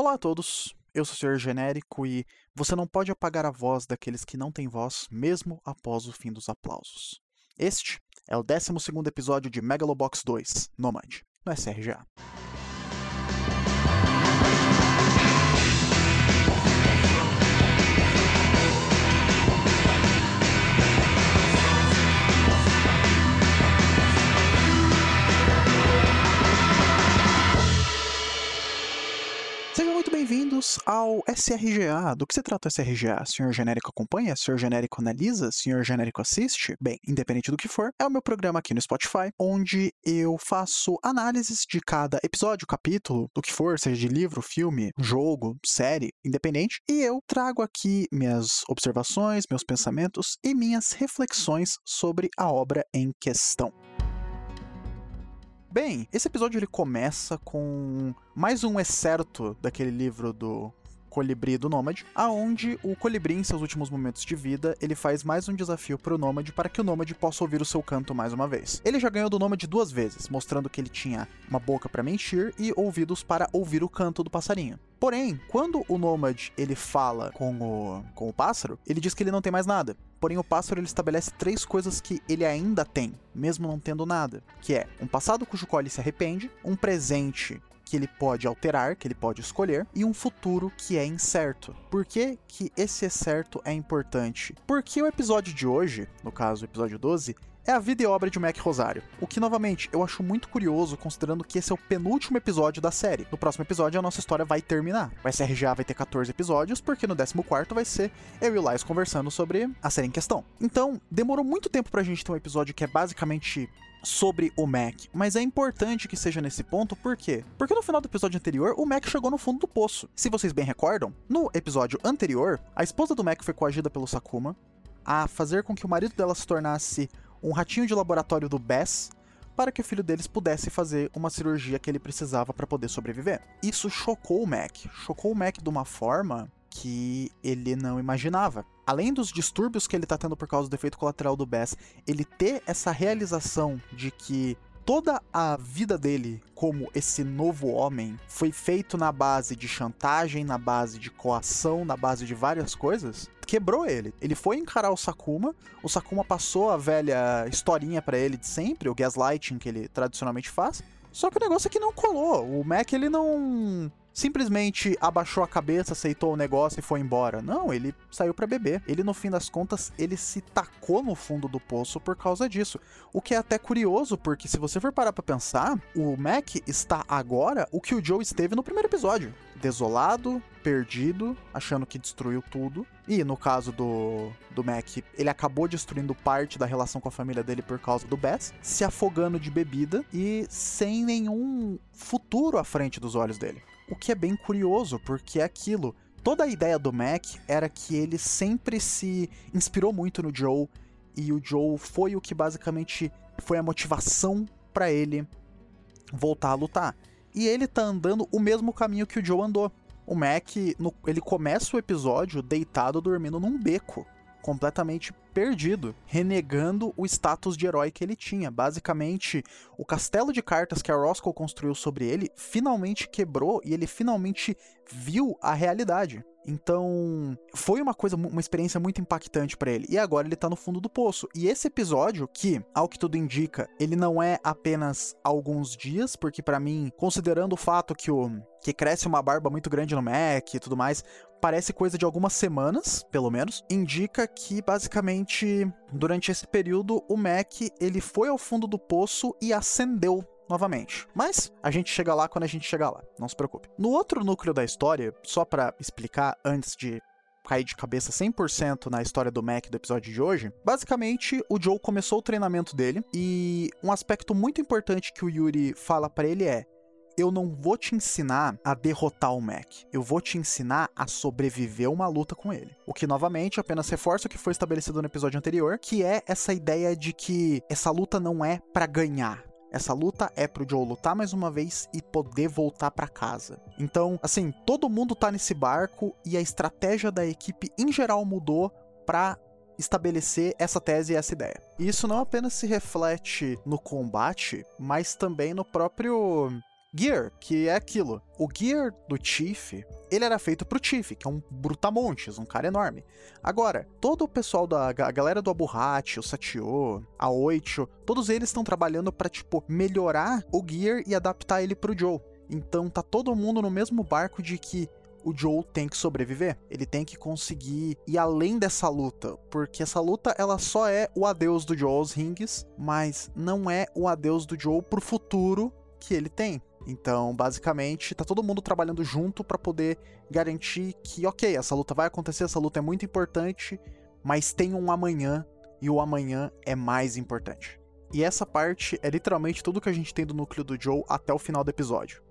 Olá a todos, eu sou o Senhor Genérico e você não pode apagar a voz daqueles que não têm voz, mesmo após o fim dos aplausos. Este é o 12 episódio de Megalobox 2, Nomad, no SRGA. Bem-vindos ao SRGA. Do que se trata o SRGA? Senhor Genérico acompanha? Senhor Genérico analisa? Senhor Genérico assiste? Bem, independente do que for, é o meu programa aqui no Spotify, onde eu faço análises de cada episódio, capítulo, do que for, seja de livro, filme, jogo, série, independente, e eu trago aqui minhas observações, meus pensamentos e minhas reflexões sobre a obra em questão. Bem, esse episódio ele começa com mais um excerto daquele livro do Colibri do Nômade, aonde o Colibri, em seus últimos momentos de vida, ele faz mais um desafio para o Nômade para que o Nômade possa ouvir o seu canto mais uma vez. Ele já ganhou do Nômade duas vezes, mostrando que ele tinha uma boca para mentir e ouvidos para ouvir o canto do passarinho. Porém, quando o Nômade ele fala com o, com o pássaro, ele diz que ele não tem mais nada. Porém, o pássaro ele estabelece três coisas que ele ainda tem, mesmo não tendo nada, que é um passado cujo qual ele se arrepende, um presente que ele pode alterar, que ele pode escolher, e um futuro que é incerto. Por que, que esse é certo é importante? Porque o episódio de hoje, no caso o episódio 12, é a vida e obra de Mac Rosário. O que, novamente, eu acho muito curioso, considerando que esse é o penúltimo episódio da série. No próximo episódio, a nossa história vai terminar. O SRGA vai ter 14 episódios, porque no 14 vai ser eu e o conversando sobre a série em questão. Então, demorou muito tempo pra gente ter um episódio que é basicamente sobre o Mac, mas é importante que seja nesse ponto, por quê? Porque no final do episódio anterior, o Mac chegou no fundo do poço. Se vocês bem recordam, no episódio anterior, a esposa do Mac foi coagida pelo Sakuma a fazer com que o marido dela se tornasse um ratinho de laboratório do Bess para que o filho deles pudesse fazer uma cirurgia que ele precisava para poder sobreviver. Isso chocou o Mac, chocou o Mac de uma forma que ele não imaginava. Além dos distúrbios que ele está tendo por causa do efeito colateral do Bess, ele ter essa realização de que toda a vida dele como esse novo homem foi feito na base de chantagem, na base de coação, na base de várias coisas, quebrou ele. Ele foi encarar o Sakuma, o Sakuma passou a velha historinha para ele de sempre, o gaslighting que ele tradicionalmente faz. Só que o negócio é que não colou. O Mac ele não simplesmente abaixou a cabeça, aceitou o negócio e foi embora. Não, ele saiu para beber. Ele no fim das contas, ele se tacou no fundo do poço por causa disso. O que é até curioso, porque se você for parar para pensar, o Mac está agora o que o Joe esteve no primeiro episódio. Desolado, perdido, achando que destruiu tudo. E no caso do, do Mac, ele acabou destruindo parte da relação com a família dele por causa do Bess, se afogando de bebida e sem nenhum futuro à frente dos olhos dele. O que é bem curioso, porque é aquilo. Toda a ideia do Mac era que ele sempre se inspirou muito no Joe, e o Joe foi o que basicamente foi a motivação para ele voltar a lutar. E ele tá andando o mesmo caminho que o Joe andou. O Mac, no, ele começa o episódio deitado dormindo num beco completamente perdido, renegando o status de herói que ele tinha. Basicamente, o castelo de cartas que a Roscoe construiu sobre ele finalmente quebrou e ele finalmente viu a realidade. Então, foi uma coisa, uma experiência muito impactante para ele. E agora ele tá no fundo do poço. E esse episódio, que, ao que tudo indica, ele não é apenas alguns dias, porque para mim, considerando o fato que o que cresce uma barba muito grande no Mac e tudo mais, parece coisa de algumas semanas, pelo menos, indica que basicamente durante esse período o Mac ele foi ao fundo do poço e acendeu novamente. Mas a gente chega lá quando a gente chegar lá, não se preocupe. No outro núcleo da história, só para explicar antes de cair de cabeça 100% na história do Mac do episódio de hoje, basicamente o Joe começou o treinamento dele e um aspecto muito importante que o Yuri fala para ele é: eu não vou te ensinar a derrotar o Mac. Eu vou te ensinar a sobreviver uma luta com ele. O que, novamente, apenas reforça o que foi estabelecido no episódio anterior, que é essa ideia de que essa luta não é para ganhar. Essa luta é pro Joe lutar mais uma vez e poder voltar para casa. Então, assim, todo mundo tá nesse barco e a estratégia da equipe em geral mudou para estabelecer essa tese e essa ideia. E isso não apenas se reflete no combate, mas também no próprio Gear, que é aquilo. O gear do Chief, ele era feito pro Chief, que é um brutamontes, um cara enorme. Agora, todo o pessoal da a galera do Aburrat, o Satio, a Oicho, todos eles estão trabalhando para tipo melhorar o gear e adaptar ele pro Joe. Então tá todo mundo no mesmo barco de que o Joe tem que sobreviver. Ele tem que conseguir ir além dessa luta, porque essa luta ela só é o adeus do Joe aos rings, mas não é o adeus do Joe pro futuro que ele tem. Então, basicamente, tá todo mundo trabalhando junto para poder garantir que, ok, essa luta vai acontecer, essa luta é muito importante, mas tem um amanhã e o amanhã é mais importante. E essa parte é literalmente tudo que a gente tem do núcleo do Joe até o final do episódio.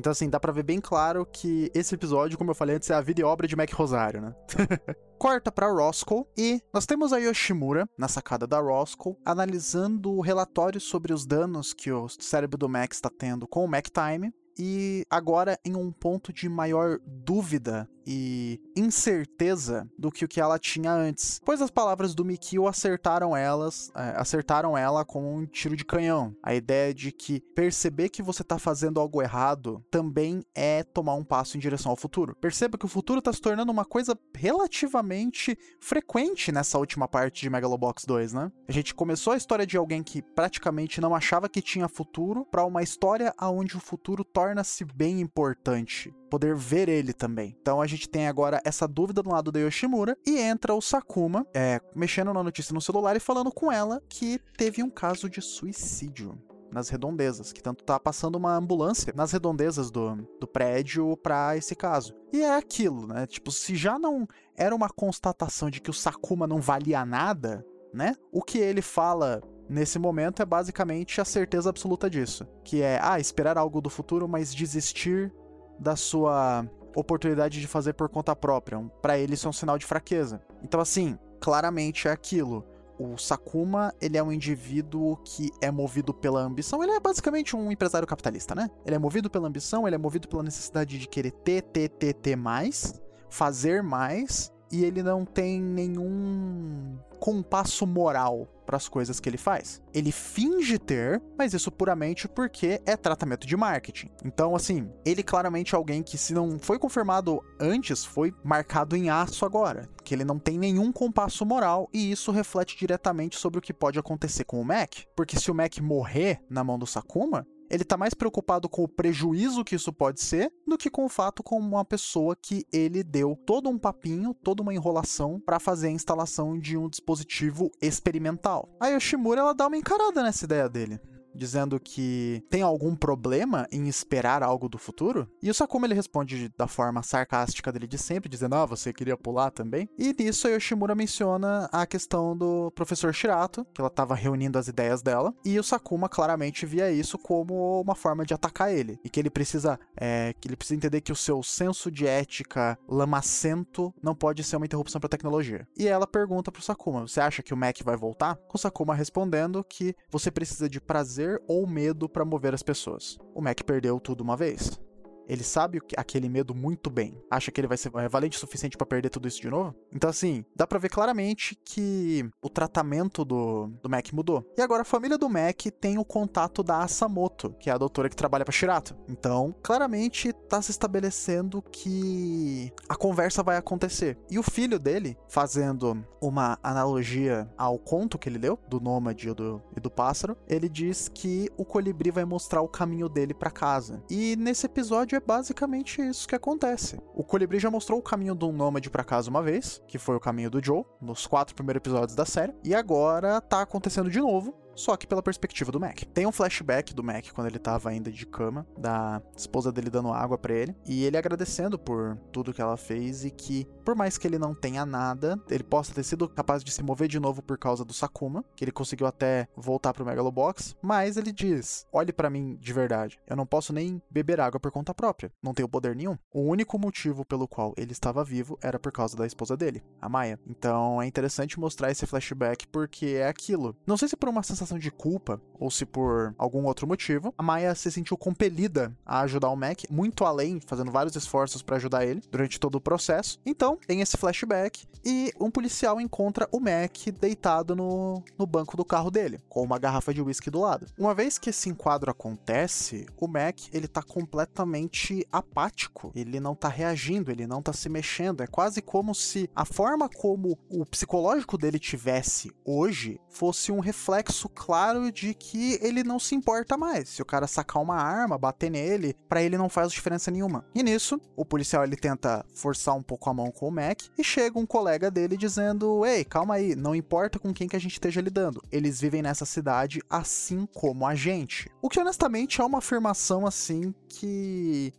Então, assim, dá pra ver bem claro que esse episódio, como eu falei antes, é a vida e obra de Mac Rosário, né? Corta pra Roscoe e nós temos a Yoshimura, na sacada da Roscoe, analisando o relatório sobre os danos que o cérebro do Mac está tendo com o Mac Time e agora em um ponto de maior dúvida e incerteza do que o que ela tinha antes, pois as palavras do Mikio acertaram elas, é, acertaram ela com um tiro de canhão. A ideia de que perceber que você está fazendo algo errado também é tomar um passo em direção ao futuro. Perceba que o futuro está se tornando uma coisa relativamente frequente nessa última parte de Megalobox 2, né? A gente começou a história de alguém que praticamente não achava que tinha futuro para uma história onde o futuro torna-se bem importante poder ver ele também. Então a gente tem agora essa dúvida do lado da Yoshimura e entra o Sakuma é, mexendo na notícia no celular e falando com ela que teve um caso de suicídio nas redondezas, que tanto tá passando uma ambulância nas redondezas do, do prédio para esse caso. E é aquilo, né? Tipo, se já não era uma constatação de que o Sakuma não valia nada, né? O que ele fala nesse momento é basicamente a certeza absoluta disso, que é ah, esperar algo do futuro, mas desistir da sua oportunidade de fazer por conta própria. Para ele isso é um sinal de fraqueza. Então assim, claramente é aquilo. O Sakuma, ele é um indivíduo que é movido pela ambição. Ele é basicamente um empresário capitalista, né? Ele é movido pela ambição, ele é movido pela necessidade de querer ter, ter, ter, ter mais, fazer mais, e ele não tem nenhum compasso moral para as coisas que ele faz. Ele finge ter, mas isso puramente porque é tratamento de marketing. Então, assim, ele claramente é alguém que, se não foi confirmado antes, foi marcado em aço agora. Que ele não tem nenhum compasso moral e isso reflete diretamente sobre o que pode acontecer com o Mac. Porque se o Mac morrer na mão do Sakuma, ele tá mais preocupado com o prejuízo que isso pode ser do que com o fato como uma pessoa que ele deu todo um papinho, toda uma enrolação para fazer a instalação de um dispositivo experimental. A Yoshimura ela dá uma encarada nessa ideia dele dizendo que tem algum problema em esperar algo do futuro? E o Sakuma ele responde da forma sarcástica dele de sempre, dizendo: Ah, você queria pular também? E nisso a Yoshimura menciona a questão do professor Shirato, que ela estava reunindo as ideias dela, e o Sakuma claramente via isso como uma forma de atacar ele, e que ele precisa, é, que ele precisa entender que o seu senso de ética lamacento não pode ser uma interrupção para tecnologia. E ela pergunta pro Sakuma: Você acha que o Mac vai voltar? Com o Sakuma respondendo que você precisa de prazer prazer ou medo para mover as pessoas. O Mac perdeu tudo uma vez. Ele sabe aquele medo muito bem. Acha que ele vai ser é, valente o suficiente para perder tudo isso de novo? Então, assim, dá pra ver claramente que o tratamento do, do Mac mudou. E agora a família do Mac tem o contato da Asamoto, que é a doutora que trabalha pra Shirato. Então, claramente tá se estabelecendo que a conversa vai acontecer. E o filho dele, fazendo uma analogia ao conto que ele leu, do Nômade e do, e do Pássaro, ele diz que o colibri vai mostrar o caminho dele para casa. E nesse episódio é basicamente isso que acontece. O Colibri já mostrou o caminho do Nômade para casa uma vez, que foi o caminho do Joe, nos quatro primeiros episódios da série, e agora tá acontecendo de novo, só que pela perspectiva do Mac. Tem um flashback do Mac quando ele tava ainda de cama, da esposa dele dando água para ele, e ele agradecendo por tudo que ela fez e que, por mais que ele não tenha nada, ele possa ter sido capaz de se mover de novo por causa do Sakuma, que ele conseguiu até voltar pro Megalobox, mas ele diz: olhe para mim de verdade, eu não posso nem beber água por conta própria, não tenho poder nenhum. O único motivo pelo qual ele estava vivo era por causa da esposa dele, a Maya. Então é interessante mostrar esse flashback porque é aquilo. Não sei se por uma sensação sensação de culpa ou se por algum outro motivo, a Maya se sentiu compelida a ajudar o Mac, muito além, fazendo vários esforços para ajudar ele durante todo o processo. Então, tem esse flashback e um policial encontra o Mac deitado no, no banco do carro dele, com uma garrafa de whisky do lado. Uma vez que esse enquadro acontece, o Mac, ele tá completamente apático, ele não tá reagindo, ele não tá se mexendo, é quase como se a forma como o psicológico dele tivesse hoje fosse um reflexo claro de que ele não se importa mais. Se o cara sacar uma arma, bater nele, para ele não faz diferença nenhuma. E nisso, o policial ele tenta forçar um pouco a mão com o Mac e chega um colega dele dizendo: "Ei, calma aí, não importa com quem que a gente esteja lidando. Eles vivem nessa cidade assim como a gente". O que honestamente é uma afirmação assim que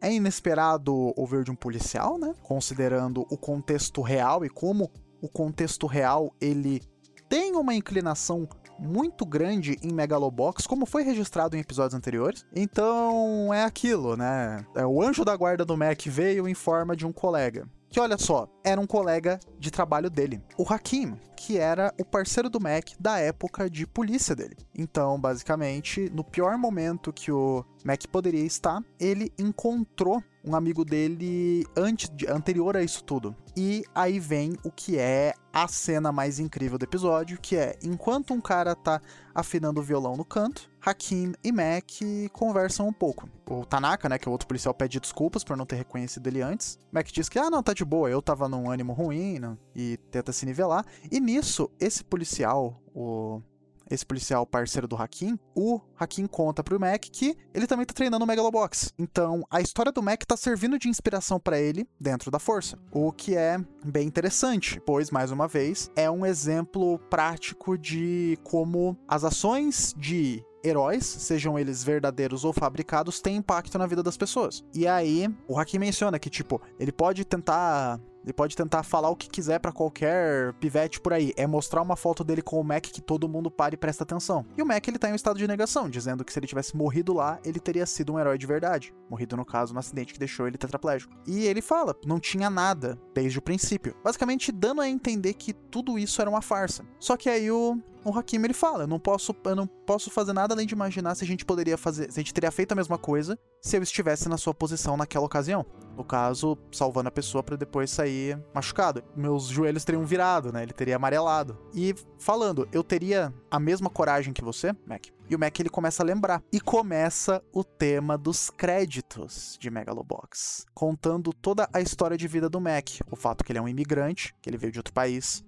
é inesperado ouvir de um policial, né? Considerando o contexto real e como o contexto real ele tem uma inclinação muito grande em Megalobox, como foi registrado em episódios anteriores. Então é aquilo, né? É, o anjo da guarda do Mac veio em forma de um colega que olha só, era um colega de trabalho dele, o Hakim, que era o parceiro do Mac da época de polícia dele. Então, basicamente, no pior momento que o Mac poderia estar, ele encontrou um amigo dele antes anterior a isso tudo. E aí vem o que é a cena mais incrível do episódio, que é enquanto um cara tá afinando o violão no canto, Hakim e Mac conversam um pouco. O Tanaka, né, que é o outro policial, pede desculpas por não ter reconhecido ele antes. Mac diz que, ah, não, tá de boa, eu tava num ânimo ruim, não, e tenta se nivelar. E nisso, esse policial, o esse policial parceiro do Hakim, o Hakim conta pro Mac que ele também tá treinando o Megalobox. Então, a história do Mac tá servindo de inspiração para ele dentro da força, o que é bem interessante, pois mais uma vez é um exemplo prático de como as ações de heróis, sejam eles verdadeiros ou fabricados, têm impacto na vida das pessoas. E aí, o Hakim menciona que, tipo, ele pode tentar ele pode tentar falar o que quiser para qualquer pivete por aí. É mostrar uma foto dele com o Mac que todo mundo pare e presta atenção. E o Mac ele tá em um estado de negação, dizendo que se ele tivesse morrido lá, ele teria sido um herói de verdade. Morrido, no caso, no acidente que deixou ele tetraplégico. E ele fala, não tinha nada desde o princípio. Basicamente dando a entender que tudo isso era uma farsa. Só que aí o, o Hakim ele fala: eu não posso, eu não posso fazer nada além de imaginar se a gente poderia fazer, se a gente teria feito a mesma coisa se eu estivesse na sua posição naquela ocasião. No caso, salvando a pessoa para depois sair machucado. Meus joelhos teriam virado, né? Ele teria amarelado. E falando, eu teria a mesma coragem que você, Mac? E o Mac ele começa a lembrar. E começa o tema dos créditos de Megalobox, contando toda a história de vida do Mac, o fato que ele é um imigrante, que ele veio de outro país,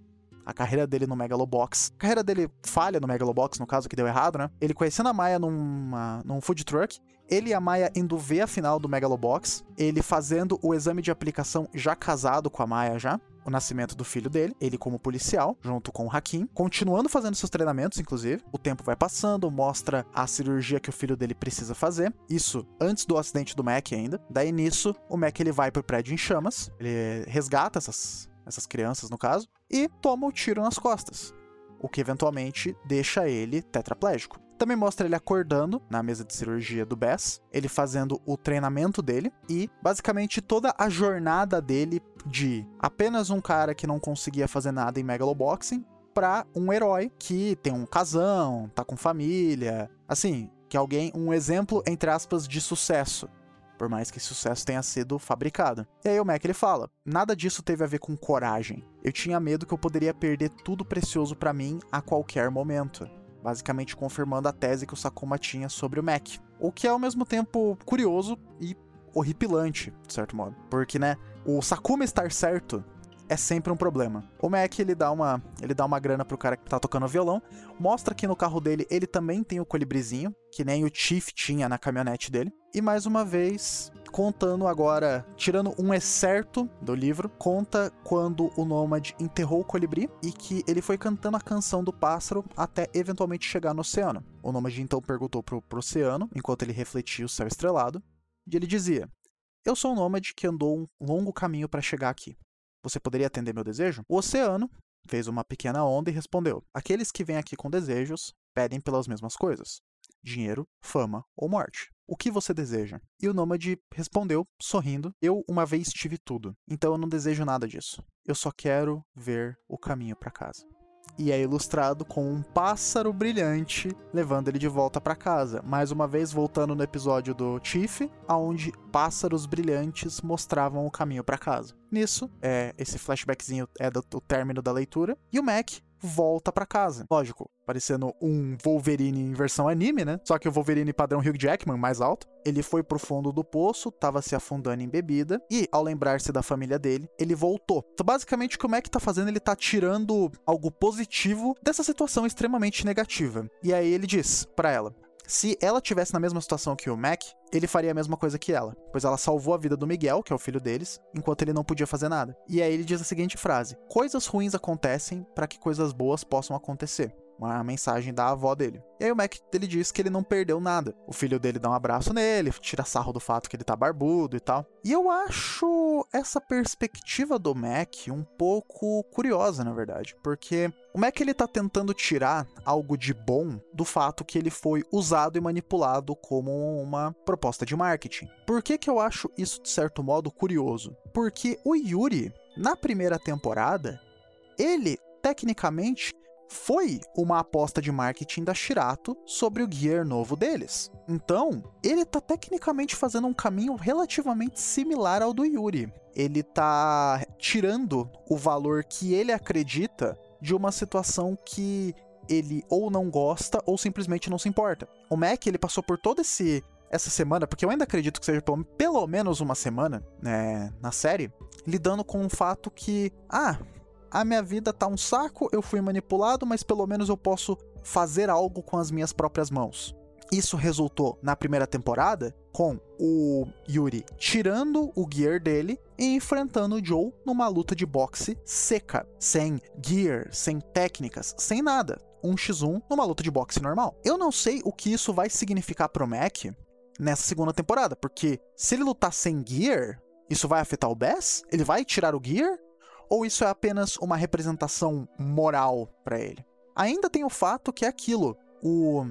a carreira dele no Megalobox. A carreira dele falha no Megalobox, no caso que deu errado, né? Ele conhecendo a Maia numa, num food truck. Ele e a Maia indo ver a final do Megalobox. Ele fazendo o exame de aplicação já casado com a Maia já o nascimento do filho dele, ele como policial, junto com o Hakim, continuando fazendo seus treinamentos, inclusive. O tempo vai passando, mostra a cirurgia que o filho dele precisa fazer. Isso antes do acidente do Mac ainda. Daí nisso, o Mac ele vai pro prédio em chamas, ele resgata essas essas crianças no caso, e toma o um tiro nas costas, o que eventualmente deixa ele tetraplégico. Também mostra ele acordando na mesa de cirurgia do Bess, ele fazendo o treinamento dele e basicamente toda a jornada dele de apenas um cara que não conseguia fazer nada em Megaloboxing para um herói que tem um casão, tá com família, assim, que é alguém, um exemplo entre aspas de sucesso por mais que esse sucesso tenha sido fabricado. E aí o Mac ele fala: "Nada disso teve a ver com coragem. Eu tinha medo que eu poderia perder tudo precioso para mim a qualquer momento." Basicamente confirmando a tese que o Sakuma tinha sobre o Mac. O que é ao mesmo tempo curioso e horripilante, de certo modo. Porque, né, o Sakuma estar certo é sempre um problema. O Mac ele dá uma, ele dá uma grana pro cara que tá tocando violão, mostra que no carro dele ele também tem o colibrizinho, que nem o Chief tinha na caminhonete dele. E mais uma vez, contando agora, tirando um excerto do livro, conta quando o Nômade enterrou o colibri e que ele foi cantando a canção do pássaro até eventualmente chegar no oceano. O Nômade então perguntou pro, pro oceano, enquanto ele refletia o céu estrelado, e ele dizia: Eu sou um nômade que andou um longo caminho para chegar aqui. Você poderia atender meu desejo? O oceano fez uma pequena onda e respondeu: Aqueles que vêm aqui com desejos pedem pelas mesmas coisas: dinheiro, fama ou morte. O que você deseja? E o nômade respondeu, sorrindo: Eu uma vez tive tudo, então eu não desejo nada disso. Eu só quero ver o caminho para casa. E é ilustrado com um pássaro brilhante levando ele de volta para casa. Mais uma vez voltando no episódio do Chief, aonde pássaros brilhantes mostravam o caminho para casa. Nisso, é, esse flashbackzinho é do, do término da leitura e o Mac volta para casa. Lógico, parecendo um Wolverine em versão anime, né? Só que o Wolverine padrão Hugh Jackman, mais alto. Ele foi pro fundo do poço, tava se afundando em bebida, e ao lembrar-se da família dele, ele voltou. Então, basicamente, o que o Mac tá fazendo, ele tá tirando algo positivo dessa situação extremamente negativa. E aí ele diz para ela: se ela tivesse na mesma situação que o Mac, ele faria a mesma coisa que ela, pois ela salvou a vida do Miguel, que é o filho deles, enquanto ele não podia fazer nada. E aí ele diz a seguinte frase: Coisas ruins acontecem para que coisas boas possam acontecer uma mensagem da avó dele. E aí o Mac ele diz que ele não perdeu nada. O filho dele dá um abraço nele, tira sarro do fato que ele tá barbudo e tal. E eu acho essa perspectiva do Mac um pouco curiosa, na verdade, porque o Mac ele tá tentando tirar algo de bom do fato que ele foi usado e manipulado como uma proposta de marketing. Por que que eu acho isso de certo modo curioso? Porque o Yuri, na primeira temporada, ele tecnicamente foi uma aposta de marketing da Shirato sobre o gear novo deles. Então, ele tá tecnicamente fazendo um caminho relativamente similar ao do Yuri. Ele tá tirando o valor que ele acredita de uma situação que ele ou não gosta ou simplesmente não se importa. O Mac, ele passou por todo esse essa semana, porque eu ainda acredito que seja pelo, pelo menos uma semana, né, na série, lidando com o fato que, ah, a minha vida tá um saco, eu fui manipulado, mas pelo menos eu posso fazer algo com as minhas próprias mãos. Isso resultou na primeira temporada com o Yuri tirando o gear dele e enfrentando o Joe numa luta de boxe seca, sem gear, sem técnicas, sem nada. Um x1 numa luta de boxe normal. Eu não sei o que isso vai significar pro Mac nessa segunda temporada, porque se ele lutar sem gear, isso vai afetar o Bass? Ele vai tirar o gear? Ou isso é apenas uma representação moral para ele? Ainda tem o fato que é aquilo, o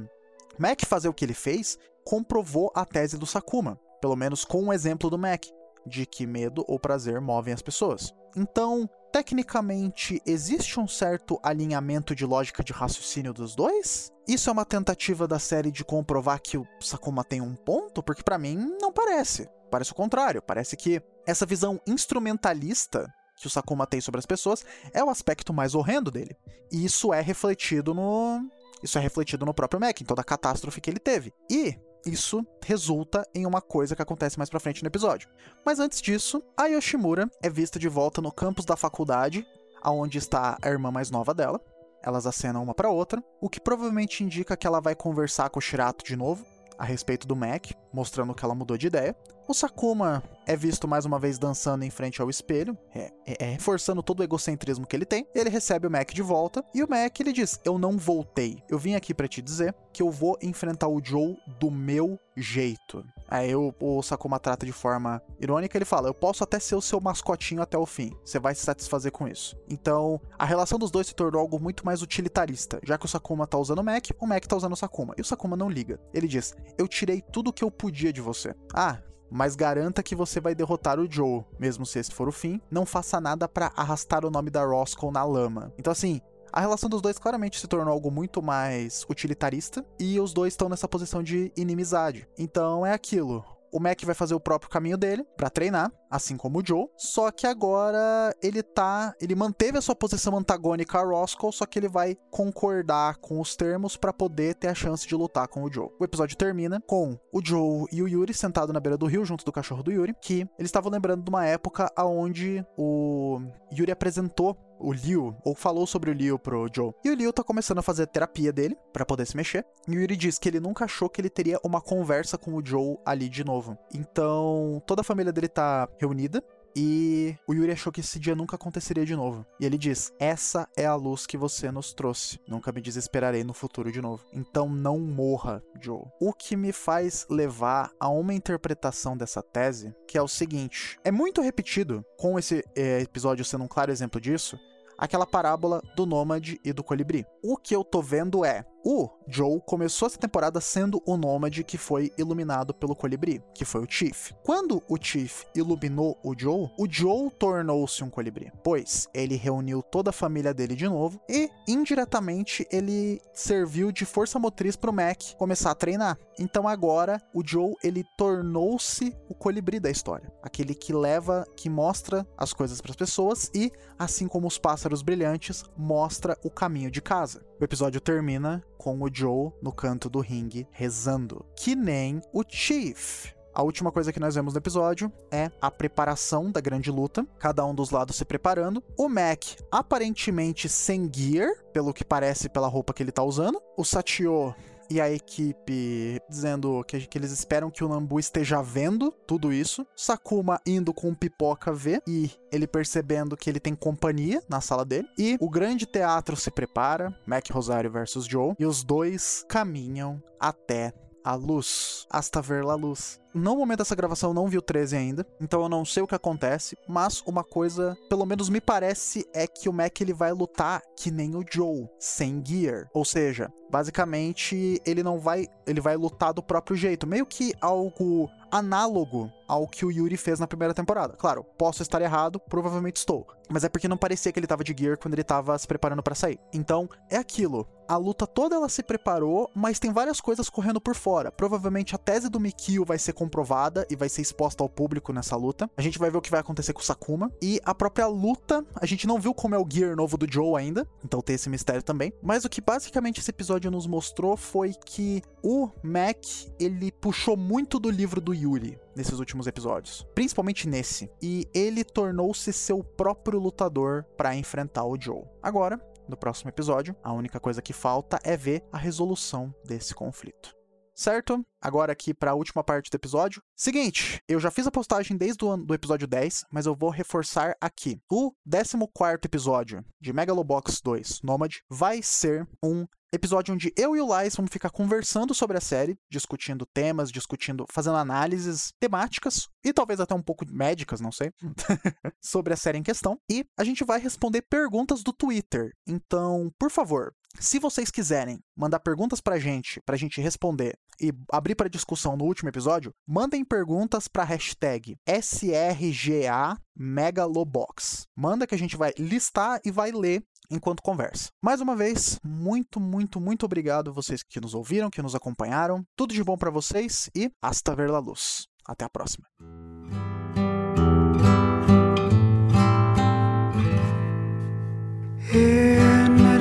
Mac fazer o que ele fez comprovou a tese do Sakuma, pelo menos com o exemplo do Mac, de que medo ou prazer movem as pessoas. Então, tecnicamente, existe um certo alinhamento de lógica de raciocínio dos dois? Isso é uma tentativa da série de comprovar que o Sakuma tem um ponto? Porque para mim não parece. Parece o contrário. Parece que essa visão instrumentalista que o Sakuma tem sobre as pessoas é o aspecto mais horrendo dele. E isso é refletido no. Isso é refletido no próprio Mac, em toda a catástrofe que ele teve. E isso resulta em uma coisa que acontece mais pra frente no episódio. Mas antes disso, a Yoshimura é vista de volta no campus da faculdade, aonde está a irmã mais nova dela. Elas acenam uma para outra, o que provavelmente indica que ela vai conversar com o Shirato de novo a respeito do Mac, mostrando que ela mudou de ideia. O Sakuma é visto mais uma vez dançando em frente ao espelho, é, é, é, reforçando todo o egocentrismo que ele tem. Ele recebe o Mac de volta e o Mac ele diz: Eu não voltei. Eu vim aqui para te dizer que eu vou enfrentar o Joe do meu jeito. Aí o, o Sakuma trata de forma irônica, ele fala: Eu posso até ser o seu mascotinho até o fim. Você vai se satisfazer com isso. Então, a relação dos dois se tornou algo muito mais utilitarista. Já que o Sakuma tá usando o Mac, o Mac tá usando o Sakuma. E o Sakuma não liga. Ele diz: Eu tirei tudo que eu podia de você. Ah, mas garanta que você vai derrotar o Joe, mesmo se esse for o fim. Não faça nada para arrastar o nome da Roscoe na lama. Então, assim, a relação dos dois claramente se tornou algo muito mais utilitarista e os dois estão nessa posição de inimizade. Então é aquilo. O Mac vai fazer o próprio caminho dele para treinar, assim como o Joe. Só que agora ele tá, ele manteve a sua posição antagônica a Roscoe, só que ele vai concordar com os termos para poder ter a chance de lutar com o Joe. O episódio termina com o Joe e o Yuri sentado na beira do rio junto do cachorro do Yuri, que eles estavam lembrando de uma época aonde o Yuri apresentou o Liu, ou falou sobre o Liu pro Joe. E o Liu tá começando a fazer terapia dele, para poder se mexer. E o Yuri diz que ele nunca achou que ele teria uma conversa com o Joe ali de novo. Então, toda a família dele tá reunida. E o Yuri achou que esse dia nunca aconteceria de novo. E ele diz: Essa é a luz que você nos trouxe. Nunca me desesperarei no futuro de novo. Então não morra, Joe. O que me faz levar a uma interpretação dessa tese, que é o seguinte: é muito repetido, com esse é, episódio sendo um claro exemplo disso, aquela parábola do nômade e do colibri. O que eu tô vendo é O Joe começou essa temporada sendo o nômade que foi iluminado pelo colibri, que foi o Chief. Quando o Chief iluminou o Joe, o Joe tornou-se um colibri, pois ele reuniu toda a família dele de novo e, indiretamente, ele serviu de força motriz pro Mac começar a treinar. Então agora o Joe ele tornou-se o colibri da história, aquele que leva, que mostra as coisas para as pessoas e, assim como os pássaros brilhantes, mostra o caminho de casa. O episódio termina com o Joe no canto do ringue rezando, que nem o Chief. A última coisa que nós vemos no episódio é a preparação da grande luta, cada um dos lados se preparando. O Mac aparentemente sem gear, pelo que parece pela roupa que ele tá usando. O Satio e a equipe dizendo que, que, eles esperam que o Nambu esteja vendo tudo isso. Sakuma indo com Pipoca ver e ele percebendo que ele tem companhia na sala dele. E o grande teatro se prepara, Mac Rosário versus Joe, e os dois caminham até a luz. Hasta ver la luz. No momento dessa gravação eu não vi o 13 ainda, então eu não sei o que acontece, mas uma coisa, pelo menos me parece, é que o Mac ele vai lutar que nem o Joe, sem gear. Ou seja, basicamente ele não vai, ele vai lutar do próprio jeito, meio que algo análogo ao que o Yuri fez na primeira temporada. Claro, posso estar errado, provavelmente estou, mas é porque não parecia que ele tava de gear quando ele tava se preparando para sair. Então, é aquilo. A luta toda ela se preparou, mas tem várias coisas correndo por fora. Provavelmente a tese do Mikio vai ser comprovada e vai ser exposta ao público nessa luta. A gente vai ver o que vai acontecer com o Sakuma. E a própria luta, a gente não viu como é o gear novo do Joe ainda, então tem esse mistério também. Mas o que basicamente esse episódio nos mostrou foi que o Mac, ele puxou muito do livro do Yuri nesses últimos episódios, principalmente nesse, e ele tornou-se seu próprio lutador para enfrentar o Joe. Agora, no próximo episódio, a única coisa que falta é ver a resolução desse conflito certo? Agora aqui para a última parte do episódio. Seguinte, eu já fiz a postagem desde o do episódio 10, mas eu vou reforçar aqui. O 14 episódio de Megalobox 2 Nomad vai ser um episódio onde eu e o Lais vamos ficar conversando sobre a série, discutindo temas, discutindo, fazendo análises temáticas e talvez até um pouco médicas, não sei, sobre a série em questão. E a gente vai responder perguntas do Twitter. Então, por favor, se vocês quiserem mandar perguntas pra gente, pra gente responder e abrir para discussão no último episódio, mandem perguntas pra hashtag SRGA Megalobox. Manda que a gente vai listar e vai ler enquanto conversa. Mais uma vez, muito, muito, muito obrigado vocês que nos ouviram, que nos acompanharam. Tudo de bom para vocês e hasta ver la luz. Até a próxima.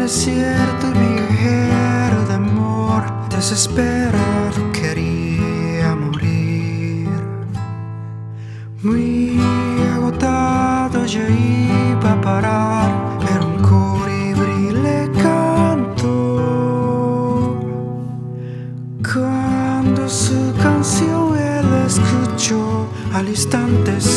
Desierto viajero de amor desesperado quería morir. Muy agotado ya iba a parar, pero un colibrí le cantó. Cuando su canción él escuchó, al instante se